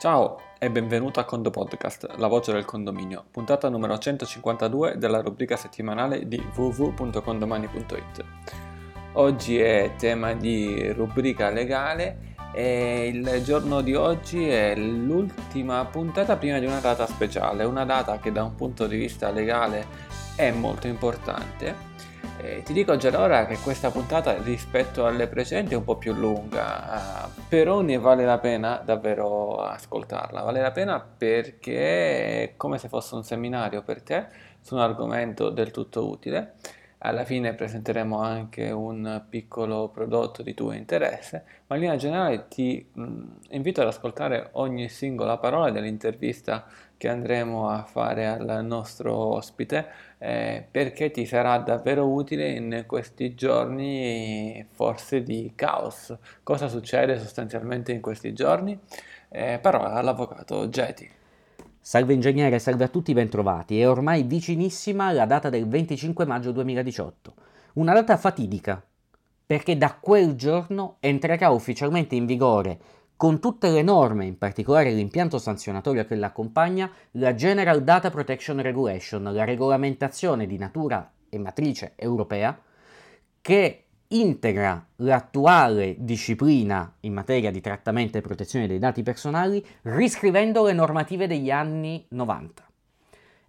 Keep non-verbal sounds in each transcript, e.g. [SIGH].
Ciao e benvenuto a Condo Podcast, la voce del condominio, puntata numero 152 della rubrica settimanale di www.condomani.it. Oggi è tema di rubrica legale e il giorno di oggi è l'ultima puntata prima di una data speciale, una data che da un punto di vista legale è molto importante eh, ti dico già da ora che questa puntata rispetto alle precedenti è un po' più lunga, uh, però ne vale la pena davvero ascoltarla. Vale la pena perché è come se fosse un seminario per te su un argomento del tutto utile. Alla fine presenteremo anche un piccolo prodotto di tuo interesse, ma in linea generale ti mh, invito ad ascoltare ogni singola parola dell'intervista che andremo a fare al nostro ospite eh, perché ti sarà davvero utile in questi giorni forse di caos. Cosa succede sostanzialmente in questi giorni? Eh, parola all'avvocato Geti. Salve ingegnere, salve a tutti, bentrovati. È ormai vicinissima la data del 25 maggio 2018. Una data fatidica, perché da quel giorno entrerà ufficialmente in vigore con tutte le norme, in particolare l'impianto sanzionatorio che l'accompagna, la General Data Protection Regulation, la regolamentazione di natura e matrice europea, che integra l'attuale disciplina in materia di trattamento e protezione dei dati personali riscrivendo le normative degli anni 90.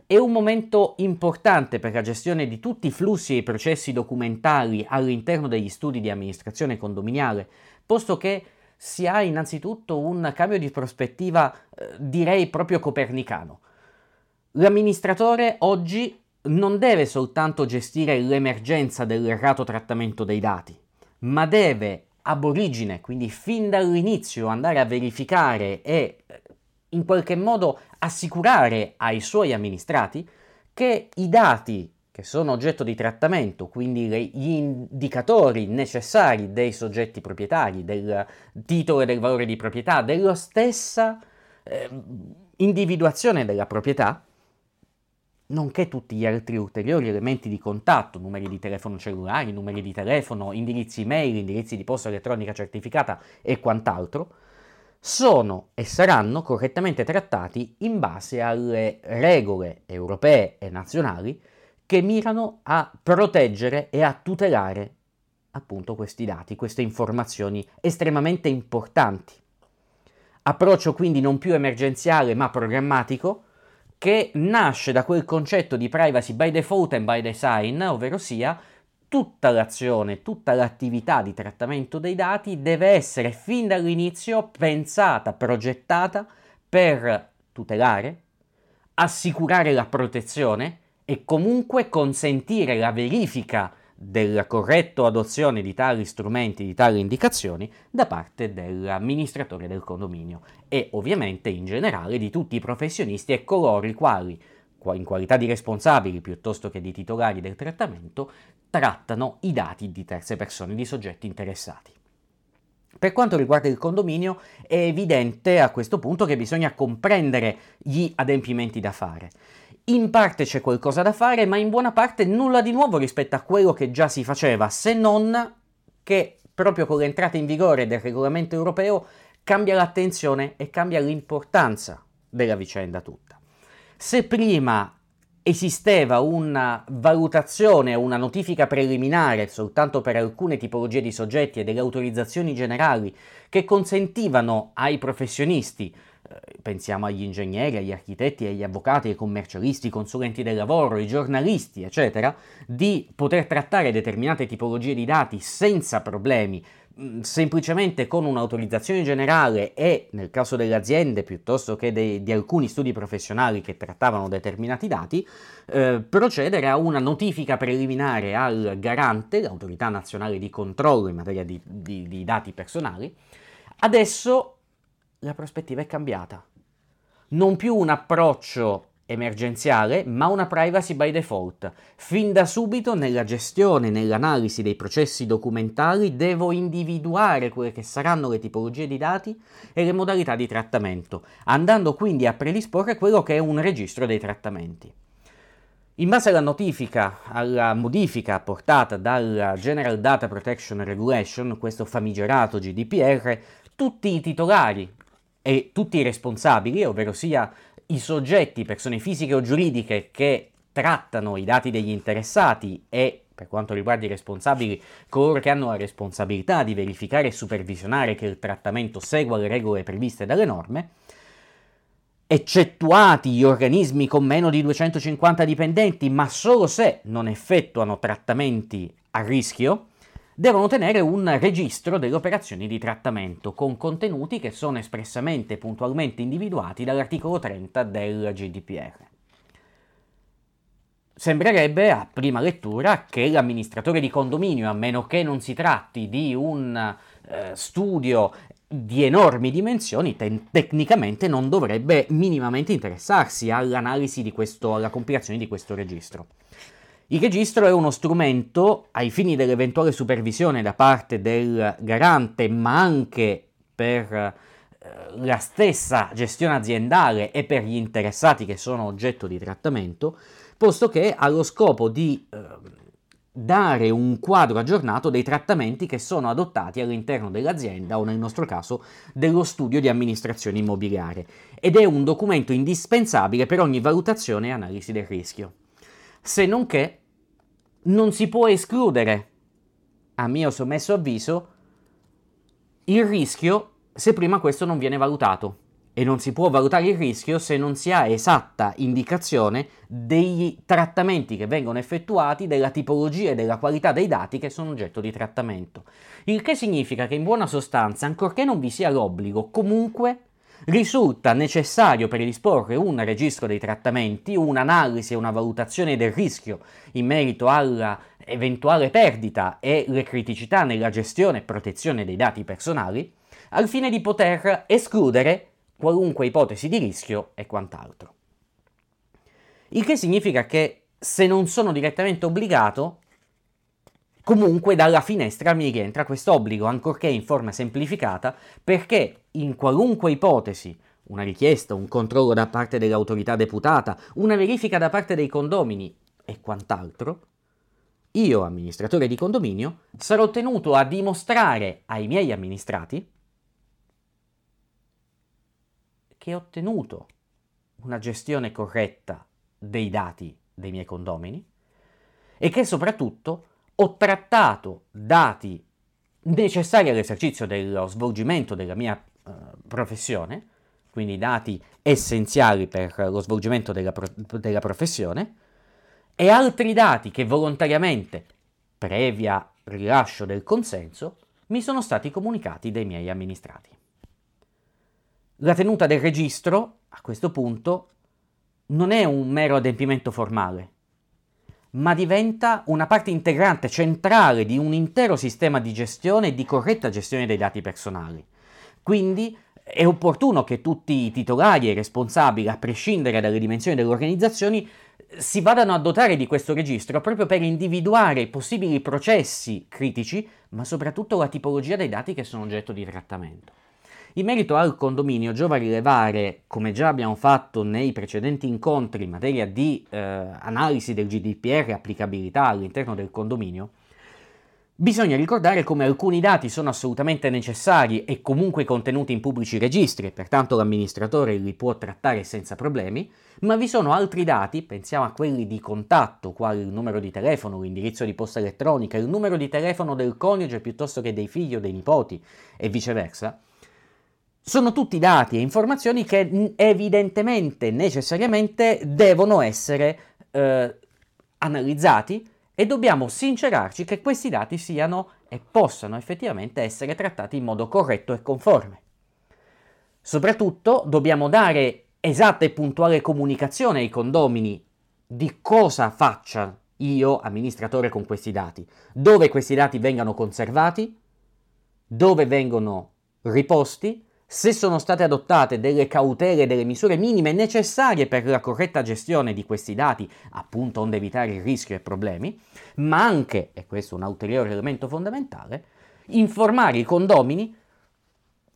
È un momento importante per la gestione di tutti i flussi e i processi documentali all'interno degli studi di amministrazione condominiale, posto che si ha innanzitutto un cambio di prospettiva, eh, direi proprio copernicano. L'amministratore oggi non deve soltanto gestire l'emergenza dell'errato trattamento dei dati, ma deve ab origine, quindi fin dall'inizio, andare a verificare e in qualche modo assicurare ai suoi amministrati che i dati che sono oggetto di trattamento, quindi gli indicatori necessari dei soggetti proprietari, del titolo e del valore di proprietà, della stessa eh, individuazione della proprietà, nonché tutti gli altri ulteriori elementi di contatto, numeri di telefono cellulari, numeri di telefono, indirizzi email, indirizzi di posta elettronica certificata e quant'altro, sono e saranno correttamente trattati in base alle regole europee e nazionali che mirano a proteggere e a tutelare appunto questi dati, queste informazioni estremamente importanti. Approccio quindi non più emergenziale ma programmatico che nasce da quel concetto di privacy by default and by design, ovvero sia tutta l'azione, tutta l'attività di trattamento dei dati deve essere fin dall'inizio pensata, progettata per tutelare, assicurare la protezione e comunque consentire la verifica della corretta adozione di tali strumenti, di tali indicazioni da parte dell'amministratore del condominio e ovviamente in generale di tutti i professionisti e coloro i quali, in qualità di responsabili piuttosto che di titolari del trattamento, trattano i dati di terze persone, di soggetti interessati. Per quanto riguarda il condominio, è evidente a questo punto che bisogna comprendere gli adempimenti da fare. In parte c'è qualcosa da fare, ma in buona parte nulla di nuovo rispetto a quello che già si faceva, se non che proprio con l'entrata in vigore del regolamento europeo cambia l'attenzione e cambia l'importanza della vicenda tutta. Se prima esisteva una valutazione una notifica preliminare soltanto per alcune tipologie di soggetti e delle autorizzazioni generali che consentivano ai professionisti pensiamo agli ingegneri, agli architetti, agli avvocati, ai commercialisti, ai consulenti del lavoro, ai giornalisti, eccetera, di poter trattare determinate tipologie di dati senza problemi, mm, semplicemente con un'autorizzazione generale e, nel caso delle aziende, piuttosto che de- di alcuni studi professionali che trattavano determinati dati, eh, procedere a una notifica preliminare al garante, l'autorità nazionale di controllo in materia di, di, di dati personali. Adesso la prospettiva è cambiata. Non più un approccio emergenziale, ma una privacy by default. Fin da subito nella gestione, nell'analisi dei processi documentali devo individuare quelle che saranno le tipologie di dati e le modalità di trattamento, andando quindi a predisporre quello che è un registro dei trattamenti. In base alla notifica, alla modifica apportata dalla General Data Protection Regulation, questo famigerato GDPR, tutti i titolari e tutti i responsabili, ovvero sia i soggetti, persone fisiche o giuridiche che trattano i dati degli interessati e per quanto riguarda i responsabili, coloro che hanno la responsabilità di verificare e supervisionare che il trattamento segua le regole previste dalle norme, eccettuati gli organismi con meno di 250 dipendenti, ma solo se non effettuano trattamenti a rischio, devono tenere un registro delle operazioni di trattamento con contenuti che sono espressamente e puntualmente individuati dall'articolo 30 del GDPR. Sembrerebbe a prima lettura che l'amministratore di condominio, a meno che non si tratti di un eh, studio di enormi dimensioni, te- tecnicamente non dovrebbe minimamente interessarsi all'analisi di questo, alla compilazione di questo registro. Il registro è uno strumento ai fini dell'eventuale supervisione da parte del garante, ma anche per eh, la stessa gestione aziendale e per gli interessati che sono oggetto di trattamento, posto che ha lo scopo di eh, dare un quadro aggiornato dei trattamenti che sono adottati all'interno dell'azienda o nel nostro caso dello studio di amministrazione immobiliare ed è un documento indispensabile per ogni valutazione e analisi del rischio. Se non che non si può escludere, a mio sommesso avviso, il rischio se prima questo non viene valutato e non si può valutare il rischio se non si ha esatta indicazione degli trattamenti che vengono effettuati, della tipologia e della qualità dei dati che sono oggetto di trattamento. Il che significa che in buona sostanza, ancorché non vi sia l'obbligo, comunque risulta necessario predisporre un registro dei trattamenti, un'analisi e una valutazione del rischio in merito alla eventuale perdita e le criticità nella gestione e protezione dei dati personali, al fine di poter escludere qualunque ipotesi di rischio e quant'altro. Il che significa che se non sono direttamente obbligato, comunque dalla finestra mi rientra questo obbligo, ancorché in forma semplificata, perché in qualunque ipotesi, una richiesta, un controllo da parte dell'autorità deputata, una verifica da parte dei condomini e quant'altro, io, amministratore di condominio, sarò tenuto a dimostrare ai miei amministrati che ho ottenuto una gestione corretta dei dati dei miei condomini e che soprattutto ho trattato dati necessari all'esercizio dello svolgimento della mia uh, professione, quindi dati essenziali per lo svolgimento della, pro- della professione, e altri dati che volontariamente, previa rilascio del consenso, mi sono stati comunicati dai miei amministrati. La tenuta del registro, a questo punto, non è un mero adempimento formale, ma diventa una parte integrante, centrale di un intero sistema di gestione e di corretta gestione dei dati personali. Quindi è opportuno che tutti i titolari e i responsabili, a prescindere dalle dimensioni delle organizzazioni, si vadano a dotare di questo registro proprio per individuare i possibili processi critici, ma soprattutto la tipologia dei dati che sono oggetto di trattamento. In merito al condominio, giova rilevare, come già abbiamo fatto nei precedenti incontri in materia di eh, analisi del GDPR e applicabilità all'interno del condominio, Bisogna ricordare come alcuni dati sono assolutamente necessari e comunque contenuti in pubblici registri e pertanto l'amministratore li può trattare senza problemi, ma vi sono altri dati, pensiamo a quelli di contatto, quali il numero di telefono, l'indirizzo di posta elettronica, il numero di telefono del coniuge piuttosto che dei figli o dei nipoti e viceversa, sono tutti dati e informazioni che evidentemente, necessariamente devono essere eh, analizzati e dobbiamo sincerarci che questi dati siano e possano effettivamente essere trattati in modo corretto e conforme. Soprattutto dobbiamo dare esatta e puntuale comunicazione ai condomini di cosa faccia io, amministratore, con questi dati, dove questi dati vengano conservati, dove vengono riposti se sono state adottate delle cautele, delle misure minime necessarie per la corretta gestione di questi dati, appunto onde evitare il rischio e problemi, ma anche, e questo è un ulteriore elemento fondamentale, informare i condomini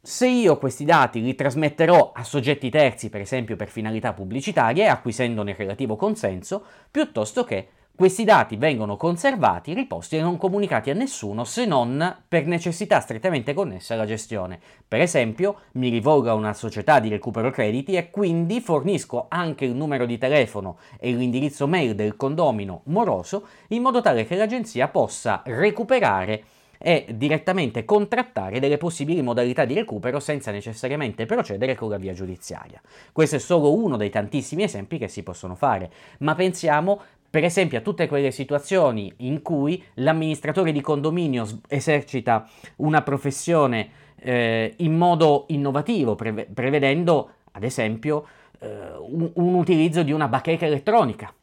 se io questi dati li trasmetterò a soggetti terzi, per esempio per finalità pubblicitarie, acquisendone il relativo consenso, piuttosto che Questi dati vengono conservati, riposti e non comunicati a nessuno se non per necessità strettamente connesse alla gestione. Per esempio, mi rivolgo a una società di recupero crediti e quindi fornisco anche il numero di telefono e l'indirizzo mail del condomino moroso in modo tale che l'agenzia possa recuperare e direttamente contrattare delle possibili modalità di recupero senza necessariamente procedere con la via giudiziaria. Questo è solo uno dei tantissimi esempi che si possono fare, ma pensiamo per esempio a tutte quelle situazioni in cui l'amministratore di condominio esercita una professione eh, in modo innovativo, preve- prevedendo ad esempio eh, un, un utilizzo di una bacheca elettronica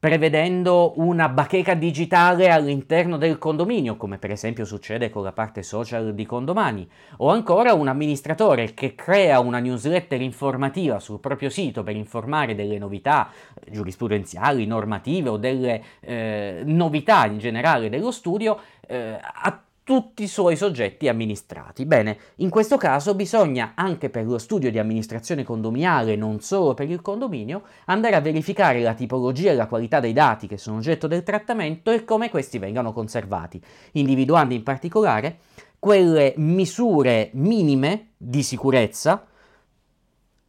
prevedendo una bacheca digitale all'interno del condominio, come per esempio succede con la parte social di Condomani, o ancora un amministratore che crea una newsletter informativa sul proprio sito per informare delle novità giurisprudenziali, normative o delle eh, novità in generale dello studio eh, a tutti i suoi soggetti amministrati. Bene, in questo caso bisogna anche per lo studio di amministrazione condominiale, non solo per il condominio, andare a verificare la tipologia e la qualità dei dati che sono oggetto del trattamento e come questi vengano conservati, individuando in particolare quelle misure minime di sicurezza,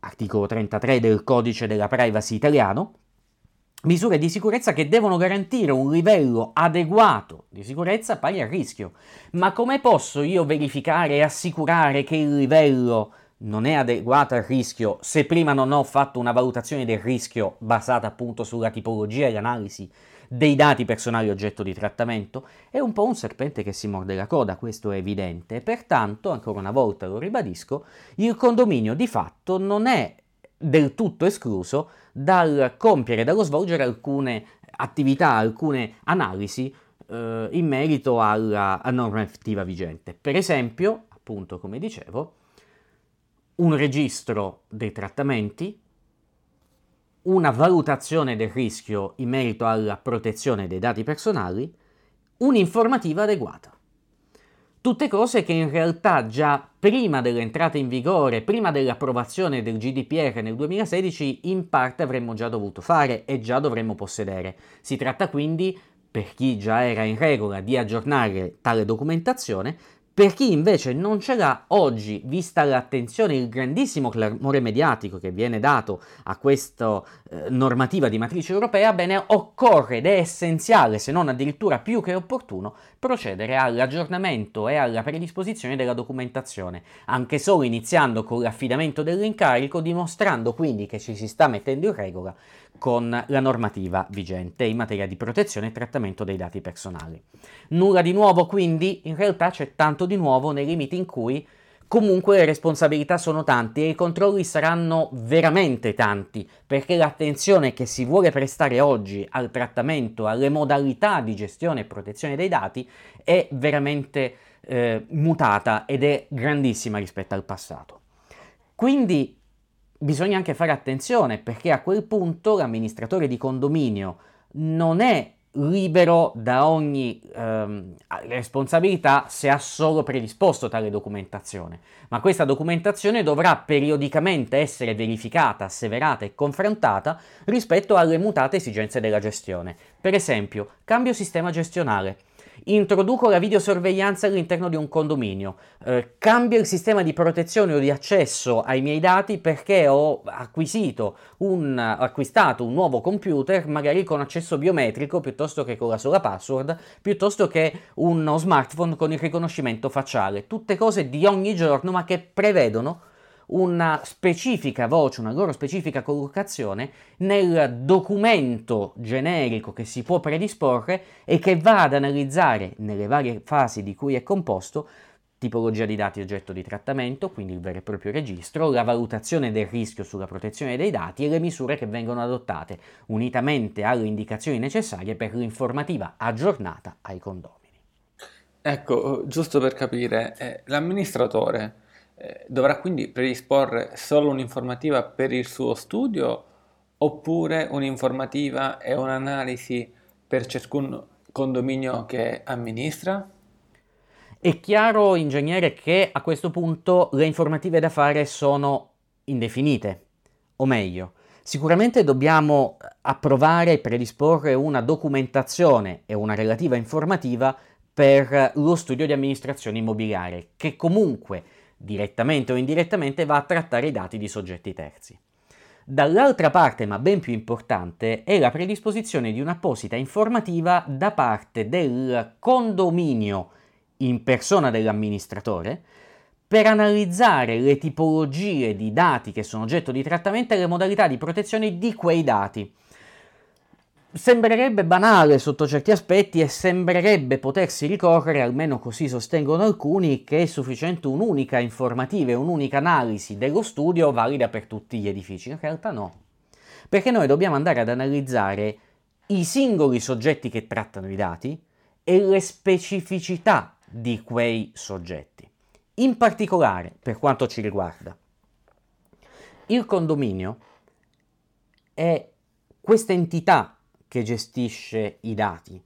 articolo 33 del codice della privacy italiano, misure di sicurezza che devono garantire un livello adeguato di sicurezza pari al rischio. Ma come posso io verificare e assicurare che il livello non è adeguato al rischio se prima non ho fatto una valutazione del rischio basata appunto sulla tipologia e l'analisi dei dati personali oggetto di trattamento? È un po' un serpente che si morde la coda, questo è evidente. Pertanto, ancora una volta lo ribadisco, il condominio di fatto non è del tutto escluso dal compiere, dallo svolgere alcune attività, alcune analisi eh, in merito alla, normativa vigente. Per esempio, appunto come dicevo, un registro dei trattamenti, una valutazione del rischio in merito alla protezione dei dati personali, un'informativa adeguata. Tutte cose che in realtà già prima dell'entrata in vigore, prima dell'approvazione del GDPR nel 2016, in parte avremmo già dovuto fare e già dovremmo possedere. Si tratta quindi, per chi già era in regola, di aggiornare tale documentazione, per chi invece non ce l'ha oggi, vista l'attenzione, il grandissimo clamore mediatico che viene dato a questa eh, normativa di matrice europea, bene, occorre ed è essenziale, se non addirittura più che opportuno, procedere all'aggiornamento e alla predisposizione della documentazione, anche solo iniziando con l'affidamento dell'incarico, dimostrando quindi che ci si sta mettendo in regola con la normativa vigente in materia di protezione e trattamento dei dati personali. Nulla di nuovo quindi, in realtà c'è tanto di nuovo nei limiti in cui comunque le responsabilità sono tante e i controlli saranno veramente tanti, perché l'attenzione che si vuole prestare oggi al trattamento, alle modalità di gestione e protezione dei dati è veramente eh, mutata ed è grandissima rispetto al passato. Quindi bisogna anche fare attenzione perché a quel punto l'amministratore di condominio non è libero da ogni ehm, responsabilità se ha solo predisposto tale documentazione, ma questa documentazione dovrà periodicamente essere verificata, asseverata e confrontata rispetto alle mutate esigenze della gestione. Per esempio, cambio sistema gestionale introduco la videosorveglianza all'interno di un condominio, eh, cambio il sistema di protezione o di accesso ai miei dati perché ho acquisito un, acquistato un nuovo computer, magari con accesso biometrico piuttosto che con la sola password, piuttosto che uno smartphone con il riconoscimento facciale. Tutte cose di ogni giorno ma che prevedono una specifica voce, una loro specifica collocazione nel documento generico che si può predisporre e che va ad analizzare nelle varie fasi di cui è composto tipologia di dati oggetto di trattamento, quindi il vero e proprio registro, la valutazione del rischio sulla protezione dei dati e le misure che vengono adottate, unitamente alle indicazioni necessarie per l'informativa aggiornata ai condomini. Ecco, giusto per capire, eh, l'amministratore eh, dovrà quindi predisporre solo un'informativa per il suo studio oppure un'informativa e un'analisi per ciascun condominio che amministra? È chiaro, ingegnere, che a questo punto le informative da fare sono indefinite, o meglio, Sicuramente dobbiamo approvare e predisporre una documentazione e una relativa informativa per lo studio di amministrazione immobiliare, che comunque direttamente o indirettamente va a trattare i dati di soggetti terzi. Dall'altra parte, ma ben più importante, è la predisposizione di un'apposita informativa da parte del condominio in persona dell'amministratore per analizzare le tipologie di dati che sono oggetto di trattamento e le modalità di protezione di quei dati. Sembrerebbe banale sotto certi aspetti e sembrerebbe potersi ricorrere, almeno così sostengono alcuni, che è sufficiente un'unica informativa e un'unica analisi dello studio valida per tutti gli edifici. In realtà no, perché noi dobbiamo andare ad analizzare i singoli soggetti che trattano i dati e le specificità di quei soggetti. In particolare, per quanto ci riguarda, il condominio è questa entità che gestisce i dati.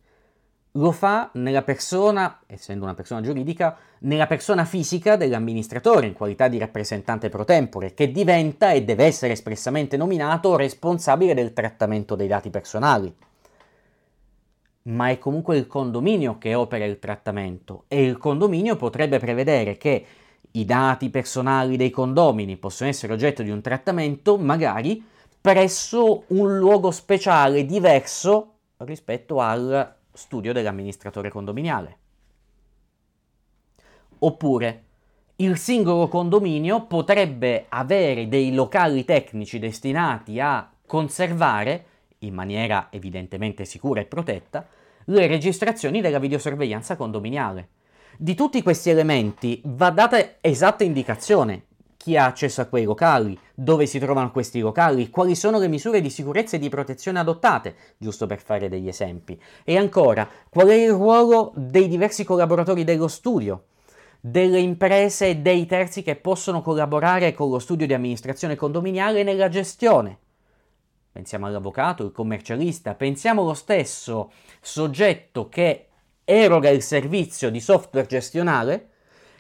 Lo fa nella persona, essendo una persona giuridica, nella persona fisica dell'amministratore in qualità di rappresentante pro tempore, che diventa e deve essere espressamente nominato responsabile del trattamento dei dati personali. Ma è comunque il condominio che opera il trattamento e il condominio potrebbe prevedere che i dati personali dei condomini possono essere oggetto di un trattamento magari presso un luogo speciale diverso rispetto al studio dell'amministratore condominiale. Oppure il singolo condominio potrebbe avere dei locali tecnici destinati a conservare, in maniera evidentemente sicura e protetta, le registrazioni della videosorveglianza condominiale. Di tutti questi elementi va data esatta indicazione chi ha accesso a quei locali, dove si trovano questi locali, quali sono le misure di sicurezza e di protezione adottate, giusto per fare degli esempi. E ancora, qual è il ruolo dei diversi collaboratori dello studio, delle imprese e dei terzi che possono collaborare con lo studio di amministrazione condominiale nella gestione. Pensiamo all'avvocato, il commercialista, pensiamo allo stesso soggetto che eroga il servizio di software gestionale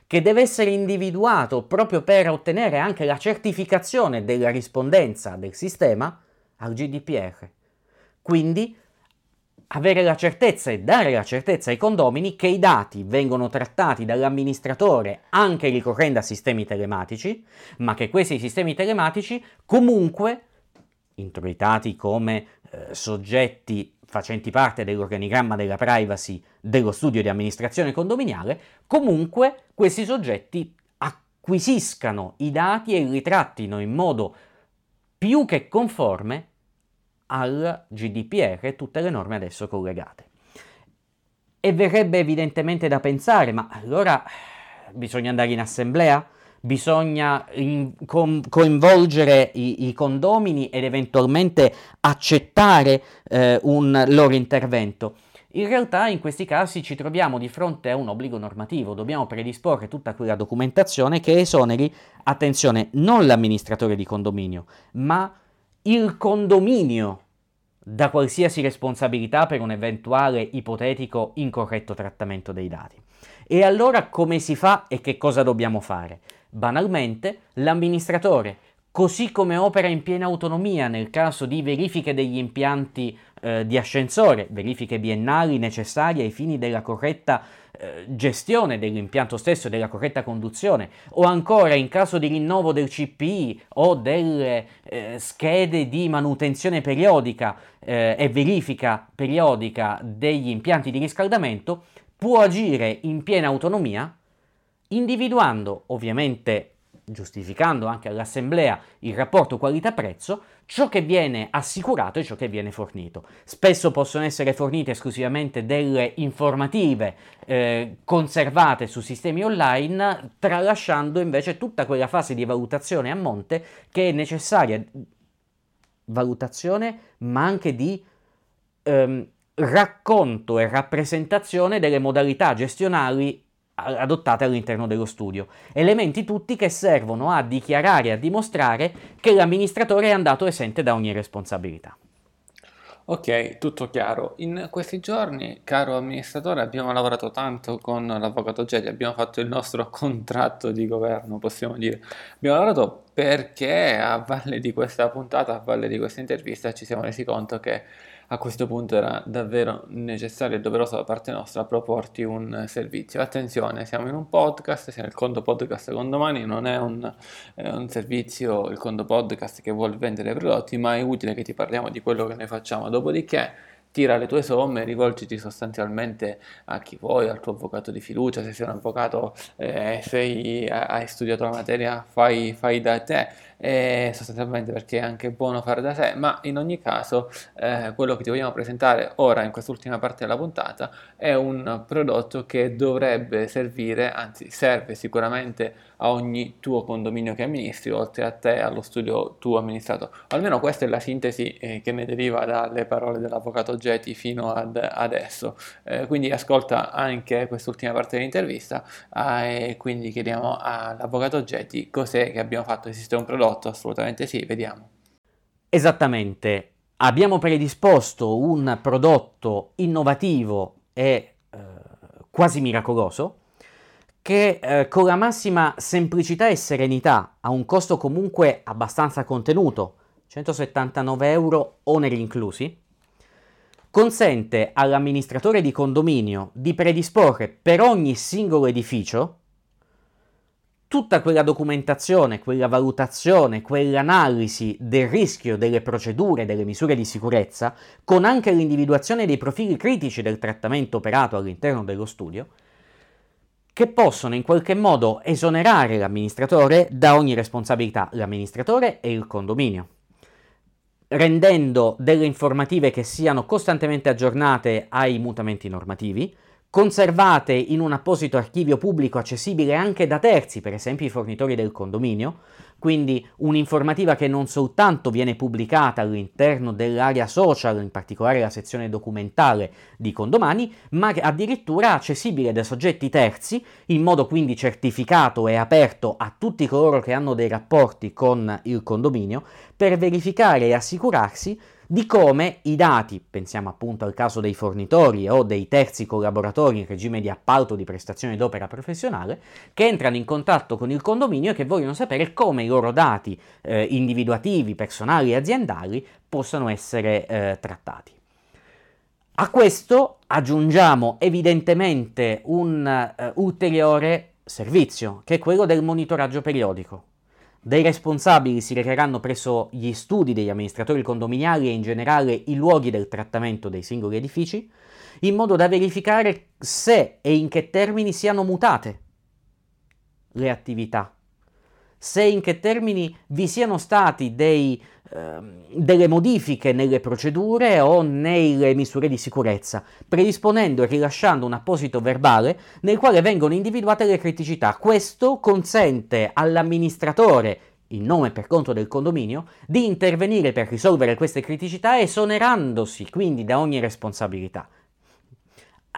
che deve essere individuato proprio per ottenere anche la certificazione della rispondenza del sistema al GDPR. Quindi avere la certezza e dare la certezza ai condomini che i dati vengono trattati dall'amministratore anche ricorrendo a sistemi telematici, ma che questi sistemi telematici comunque, introitati come eh, soggetti facenti parte dell'organigramma della privacy dello studio di amministrazione condominiale, comunque questi soggetti acquisiscano i dati e li trattino in modo più che conforme al GDPR e tutte le norme adesso collegate. E verrebbe evidentemente da pensare, ma allora bisogna andare in assemblea? Bisogna in, com, coinvolgere i, i, condomini ed eventualmente accettare eh, un loro intervento. In realtà in questi casi ci troviamo di fronte a un obbligo normativo, dobbiamo predisporre tutta quella documentazione che esoneri, attenzione, non l'amministratore di condominio, ma il condominio da qualsiasi responsabilità per un eventuale ipotetico incorretto trattamento dei dati. E allora come si fa e che cosa dobbiamo fare? Banalmente, l'amministratore, così come opera in piena autonomia nel caso di verifiche degli impianti eh, di ascensore, verifiche biennali necessarie ai fini della corretta eh, gestione dell'impianto stesso e della corretta conduzione, o ancora in caso di rinnovo del CPI o delle eh, schede di manutenzione periodica eh, e verifica periodica degli impianti di riscaldamento, può agire in piena autonomia individuando ovviamente giustificando anche all'assemblea il rapporto qualità-prezzo, ciò che viene assicurato e ciò che viene fornito. Spesso possono essere fornite esclusivamente delle informative eh, conservate su sistemi online, tralasciando invece tutta quella fase di valutazione a monte che è necessaria, valutazione ma anche di ehm, racconto e rappresentazione delle modalità gestionali adottate all'interno dello studio, elementi tutti che servono a dichiarare e a dimostrare che l'amministratore è andato esente da ogni responsabilità. Ok, tutto chiaro. In questi giorni, caro amministratore, abbiamo lavorato tanto con l'avvocato Gedi, abbiamo fatto il nostro [LAUGHS] contratto di governo, possiamo dire. Abbiamo lavorato perché a valle di questa puntata, a valle di questa intervista, ci siamo resi conto che a questo punto era davvero necessario e doveroso da parte nostra proporti un servizio. Attenzione, siamo in un podcast, siamo il Conto Podcast con domani, non è un, è un servizio, il Conto Podcast che vuole vendere prodotti, ma è utile che ti parliamo di quello che noi facciamo. Dopodiché tira le tue somme, rivolgiti sostanzialmente a chi vuoi, al tuo avvocato di fiducia, se sei un avvocato, eh, sei, hai studiato la materia, fai, fai da te, eh, sostanzialmente perché è anche buono fare da sé, ma in ogni caso eh, quello che ti vogliamo presentare ora in quest'ultima parte della puntata è un prodotto che dovrebbe servire, anzi serve sicuramente a ogni tuo condominio che amministri, oltre a te, allo studio tu amministrato. Almeno questa è la sintesi eh, che ne deriva dalle parole dell'avvocato Geti fino ad adesso. Eh, quindi ascolta anche quest'ultima parte dell'intervista eh, e quindi chiediamo all'avvocato Geti cos'è che abbiamo fatto. Esiste un prodotto prodotto? Assolutamente sì, vediamo. Esattamente, abbiamo predisposto un prodotto innovativo e eh, quasi miracoloso che eh, con la massima semplicità e serenità, a un costo comunque abbastanza contenuto, 179 euro oneri inclusi, consente all'amministratore di condominio di predisporre per ogni singolo edificio tutta quella documentazione, quella valutazione, quell'analisi del rischio, delle procedure, delle misure di sicurezza, con anche l'individuazione dei profili critici del trattamento operato all'interno dello studio, che possono in qualche modo esonerare l'amministratore da ogni responsabilità, l'amministratore e il condominio rendendo delle informative che siano costantemente aggiornate ai mutamenti normativi, conservate in un apposito archivio pubblico accessibile anche da terzi, per esempio i fornitori del condominio, quindi un'informativa che non soltanto viene pubblicata all'interno dell'area social, in particolare la sezione documentale di Condomani, ma addirittura accessibile da soggetti terzi, in modo quindi certificato e aperto a tutti coloro che hanno dei rapporti con il condominio, per verificare e assicurarsi di come i dati, pensiamo appunto al caso dei fornitori o dei terzi collaboratori in regime di appalto di prestazione d'opera professionale, che entrano in contatto con il condominio e che vogliono sapere come i loro dati eh, individuativi, personali e aziendali possano essere eh, trattati. A questo aggiungiamo evidentemente un uh, ulteriore servizio, che è quello del monitoraggio periodico. Dei responsabili si recheranno presso gli studi degli amministratori condominiali e in generale i luoghi del trattamento dei singoli edifici, in modo da verificare se e in che termini siano mutate le attività, se e in che termini vi siano stati dei delle modifiche nelle procedure o nelle misure di sicurezza, predisponendo e rilasciando un apposito verbale nel quale vengono individuate le criticità. Questo consente all'amministratore in nome e per conto del condominio, di intervenire per risolvere queste criticità esonerandosi quindi da ogni responsabilità.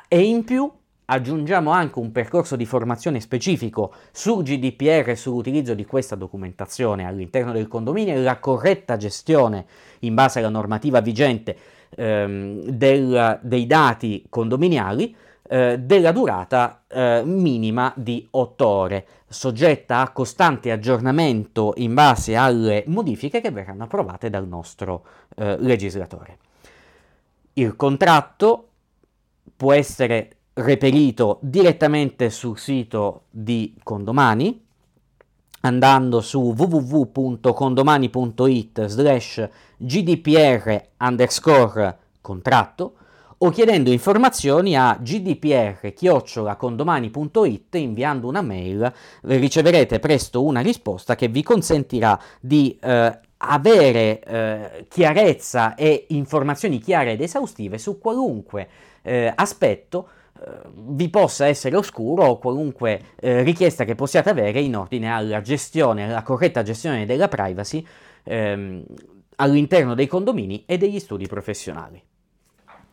E in più aggiungiamo anche un percorso di formazione specifico sul GDPR e sull'utilizzo di questa documentazione all'interno del condominio e la corretta gestione in base alla normativa vigente ehm, del, dei dati condominiali eh, della durata eh, minima di 8 ore, soggetta a costante aggiornamento in base alle modifiche che verranno approvate dal nostro eh, legislatore. Il contratto può essere reperito direttamente sul sito di Condomani andando su www.condomani.it slash gdpr underscore contratto o chiedendo informazioni a gdpr-condomani.it inviando una mail riceverete presto una risposta che vi consentirà di eh, avere eh, chiarezza e informazioni chiare ed esaustive su qualunque eh, aspetto vi possa essere oscuro o qualunque eh, richiesta che possiate avere in ordine alla gestione, alla corretta gestione della privacy ehm, all'interno dei condomini e degli studi professionali.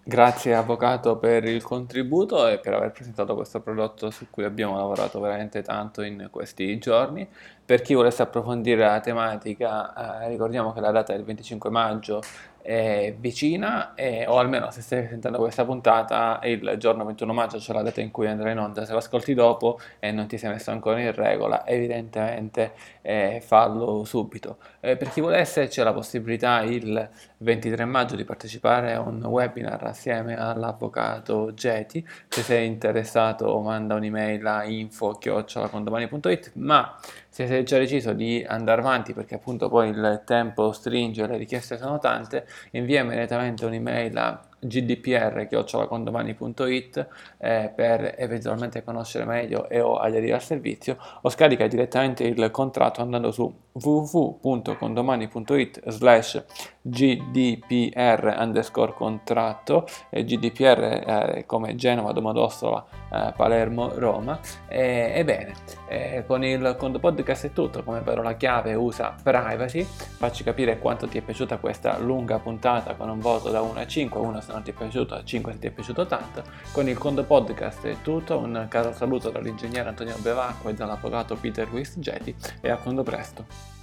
Grazie Avvocato per il contributo e per aver presentato questo prodotto su cui abbiamo lavorato veramente tanto in questi giorni. Per chi volesse approfondire la tematica, eh, ricordiamo che la data è il 25 maggio è vicina e, o almeno se stai sentendo questa puntata il giorno 21 maggio, cioè la data in cui andrà in onda, se l'ascolti dopo e non ti sei messo ancora in regola, evidentemente eh, fallo subito. Eh, per chi volesse c'è la possibilità il 23 maggio di partecipare a un webinar assieme all'avvocato Geti, se sei interessato manda un'email a info-condomani.it, ma se sei già deciso di andare avanti perché appunto poi il tempo stringe e le richieste sono tante, invia immediatamente un'email a gdpr.condomani.it eh, per eventualmente conoscere meglio e o aderire al servizio o scarica direttamente il contratto andando su www.condomani.it slash gdpr underscore contratto e gdpr eh, come Genova, Domodossola, eh, Palermo, Roma ebbene eh, con il Condo Podcast è tutto. Come parola chiave usa privacy. Facci capire quanto ti è piaciuta questa lunga puntata con un voto da 1 a 5 1 se non ti è piaciuto, 5 se ti è piaciuto tanto. Con il Condo Podcast è tutto, un caro saluto dall'ingegnere Antonio Bevacqua e dall'avvocato Peter Luis Geti e a quando presto.